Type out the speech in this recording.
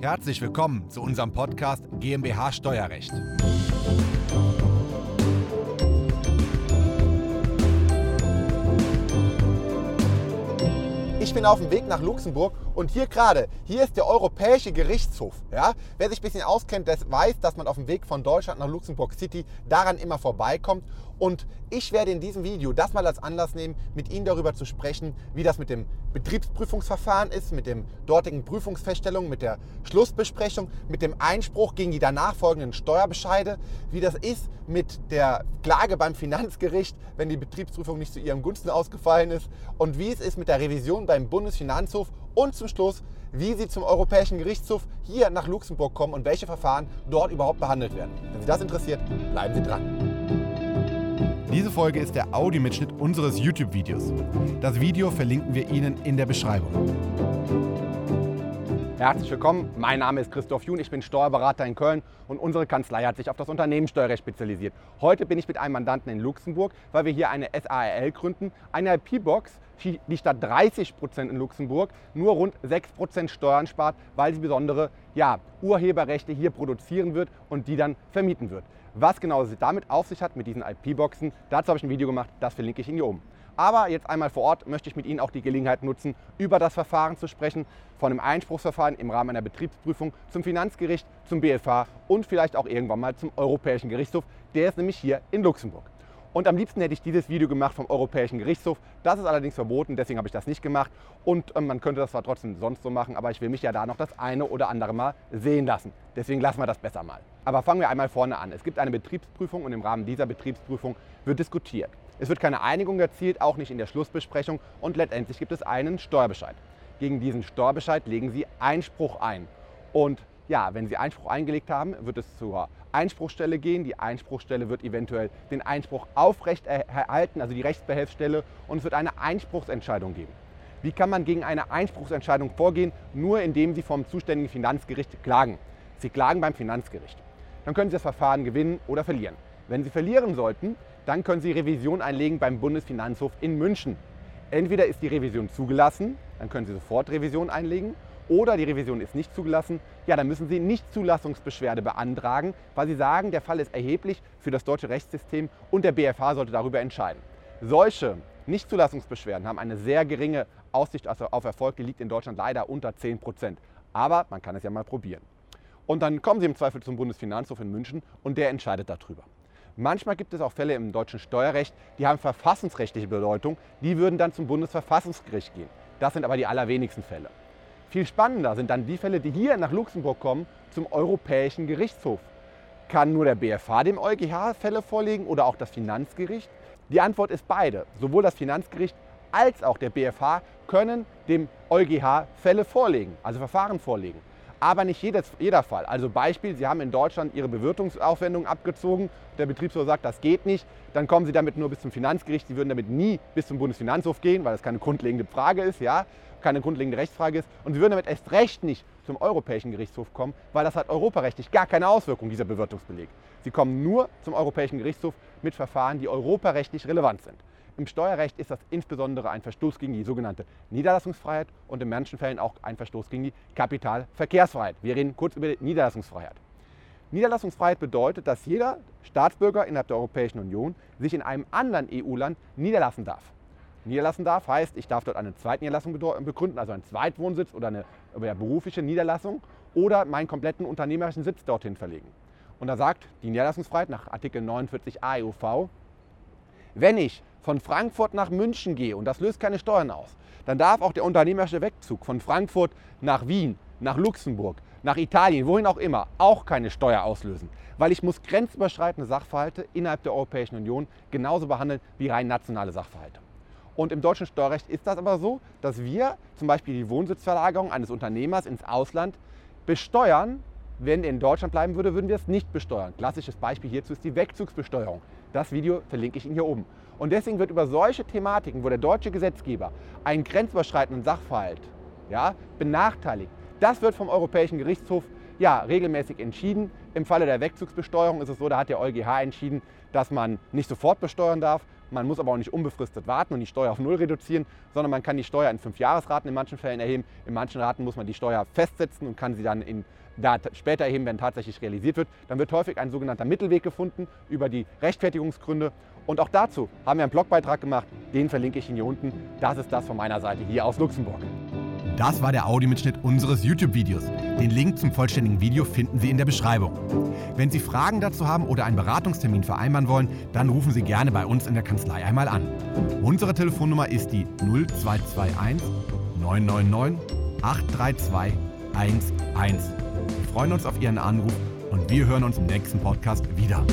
Herzlich willkommen zu unserem Podcast GmbH Steuerrecht. Ich bin auf dem Weg nach Luxemburg und hier gerade, hier ist der Europäische Gerichtshof. Ja? Wer sich ein bisschen auskennt, der weiß, dass man auf dem Weg von Deutschland nach Luxemburg City daran immer vorbeikommt. Und ich werde in diesem Video das mal als Anlass nehmen, mit Ihnen darüber zu sprechen, wie das mit dem Betriebsprüfungsverfahren ist, mit dem dortigen Prüfungsfeststellung, mit der Schlussbesprechung, mit dem Einspruch gegen die danach folgenden Steuerbescheide, wie das ist mit der Klage beim Finanzgericht, wenn die Betriebsprüfung nicht zu Ihrem Gunsten ausgefallen ist und wie es ist mit der Revision beim Bundesfinanzhof und zum Schluss, wie Sie zum Europäischen Gerichtshof hier nach Luxemburg kommen und welche Verfahren dort überhaupt behandelt werden. Wenn Sie das interessiert, bleiben Sie dran. Diese Folge ist der Audiomitschnitt unseres YouTube-Videos. Das Video verlinken wir Ihnen in der Beschreibung. Herzlich willkommen, mein Name ist Christoph Jun, ich bin Steuerberater in Köln und unsere Kanzlei hat sich auf das Unternehmenssteuerrecht spezialisiert. Heute bin ich mit einem Mandanten in Luxemburg, weil wir hier eine SARL gründen, eine IP-Box, die statt 30 Prozent in Luxemburg nur rund 6 Prozent Steuern spart, weil sie besondere ja, Urheberrechte hier produzieren wird und die dann vermieten wird. Was genau es damit auf sich hat mit diesen IP-Boxen, dazu habe ich ein Video gemacht, das verlinke ich Ihnen hier oben. Aber jetzt einmal vor Ort möchte ich mit Ihnen auch die Gelegenheit nutzen, über das Verfahren zu sprechen, von einem Einspruchsverfahren im Rahmen einer Betriebsprüfung zum Finanzgericht, zum BFH und vielleicht auch irgendwann mal zum Europäischen Gerichtshof. Der ist nämlich hier in Luxemburg. Und am liebsten hätte ich dieses Video gemacht vom Europäischen Gerichtshof. Das ist allerdings verboten, deswegen habe ich das nicht gemacht. Und äh, man könnte das zwar trotzdem sonst so machen, aber ich will mich ja da noch das eine oder andere Mal sehen lassen. Deswegen lassen wir das besser mal. Aber fangen wir einmal vorne an. Es gibt eine Betriebsprüfung und im Rahmen dieser Betriebsprüfung wird diskutiert. Es wird keine Einigung erzielt, auch nicht in der Schlussbesprechung und letztendlich gibt es einen Steuerbescheid. Gegen diesen Steuerbescheid legen Sie Einspruch ein. Und ja, wenn Sie Einspruch eingelegt haben, wird es zur Einspruchstelle gehen. Die Einspruchstelle wird eventuell den Einspruch aufrecht erhalten, also die Rechtsbehelfsstelle, und es wird eine Einspruchsentscheidung geben. Wie kann man gegen eine Einspruchsentscheidung vorgehen? Nur indem Sie vom zuständigen Finanzgericht klagen. Sie klagen beim Finanzgericht. Dann können Sie das Verfahren gewinnen oder verlieren. Wenn Sie verlieren sollten, dann können Sie Revision einlegen beim Bundesfinanzhof in München. Entweder ist die Revision zugelassen, dann können Sie sofort Revision einlegen, oder die Revision ist nicht zugelassen, ja, dann müssen Sie Nichtzulassungsbeschwerde beantragen, weil Sie sagen, der Fall ist erheblich für das deutsche Rechtssystem und der BFH sollte darüber entscheiden. Solche Nichtzulassungsbeschwerden haben eine sehr geringe Aussicht auf Erfolg, die liegt in Deutschland leider unter 10 Prozent. Aber man kann es ja mal probieren. Und dann kommen Sie im Zweifel zum Bundesfinanzhof in München und der entscheidet darüber. Manchmal gibt es auch Fälle im deutschen Steuerrecht, die haben verfassungsrechtliche Bedeutung. Die würden dann zum Bundesverfassungsgericht gehen. Das sind aber die allerwenigsten Fälle. Viel spannender sind dann die Fälle, die hier nach Luxemburg kommen, zum Europäischen Gerichtshof. Kann nur der BFH dem EuGH Fälle vorlegen oder auch das Finanzgericht? Die Antwort ist beide. Sowohl das Finanzgericht als auch der BFH können dem EuGH Fälle vorlegen, also Verfahren vorlegen aber nicht jedes, jeder Fall. Also Beispiel, Sie haben in Deutschland Ihre Bewirtungsaufwendungen abgezogen, der Betriebshof sagt, das geht nicht, dann kommen Sie damit nur bis zum Finanzgericht, Sie würden damit nie bis zum Bundesfinanzhof gehen, weil das keine grundlegende Frage ist, ja, keine grundlegende Rechtsfrage ist und Sie würden damit erst recht nicht zum Europäischen Gerichtshof kommen, weil das hat europarechtlich gar keine Auswirkung, dieser Bewirtungsbeleg. Sie kommen nur zum Europäischen Gerichtshof mit Verfahren, die europarechtlich relevant sind. Im Steuerrecht ist das insbesondere ein Verstoß gegen die sogenannte Niederlassungsfreiheit und in manchen Fällen auch ein Verstoß gegen die Kapitalverkehrsfreiheit. Wir reden kurz über die Niederlassungsfreiheit. Niederlassungsfreiheit bedeutet, dass jeder Staatsbürger innerhalb der Europäischen Union sich in einem anderen EU-Land niederlassen darf. Niederlassen darf heißt, ich darf dort eine Zweitniederlassung begründen, also einen Zweitwohnsitz oder eine, eine berufliche Niederlassung oder meinen kompletten unternehmerischen Sitz dorthin verlegen. Und da sagt die Niederlassungsfreiheit nach Artikel 49 AEUV, wenn ich von Frankfurt nach München gehe und das löst keine Steuern aus, dann darf auch der unternehmerische Wegzug von Frankfurt nach Wien, nach Luxemburg, nach Italien, wohin auch immer, auch keine Steuer auslösen. Weil ich muss grenzüberschreitende Sachverhalte innerhalb der Europäischen Union genauso behandeln wie rein nationale Sachverhalte. Und im deutschen Steuerrecht ist das aber so, dass wir zum Beispiel die Wohnsitzverlagerung eines Unternehmers ins Ausland besteuern. Wenn er in Deutschland bleiben würde, würden wir es nicht besteuern. Klassisches Beispiel hierzu ist die Wegzugsbesteuerung. Das Video verlinke ich Ihnen hier oben. Und deswegen wird über solche Thematiken, wo der deutsche Gesetzgeber einen grenzüberschreitenden Sachverhalt ja, benachteiligt, das wird vom Europäischen Gerichtshof ja, regelmäßig entschieden. Im Falle der Wegzugsbesteuerung ist es so, da hat der EuGH entschieden, dass man nicht sofort besteuern darf. Man muss aber auch nicht unbefristet warten und die Steuer auf Null reduzieren, sondern man kann die Steuer in fünf Jahresraten in manchen Fällen erheben. In manchen Raten muss man die Steuer festsetzen und kann sie dann in da später erheben, wenn tatsächlich realisiert wird. Dann wird häufig ein sogenannter Mittelweg gefunden über die Rechtfertigungsgründe. Und auch dazu haben wir einen Blogbeitrag gemacht, den verlinke ich Ihnen hier unten. Das ist das von meiner Seite hier aus Luxemburg. Das war der Audiomitschnitt unseres YouTube-Videos. Den Link zum vollständigen Video finden Sie in der Beschreibung. Wenn Sie Fragen dazu haben oder einen Beratungstermin vereinbaren wollen, dann rufen Sie gerne bei uns in der Kanzlei einmal an. Unsere Telefonnummer ist die 0221 999 832 11. Wir freuen uns auf Ihren Anruf und wir hören uns im nächsten Podcast wieder.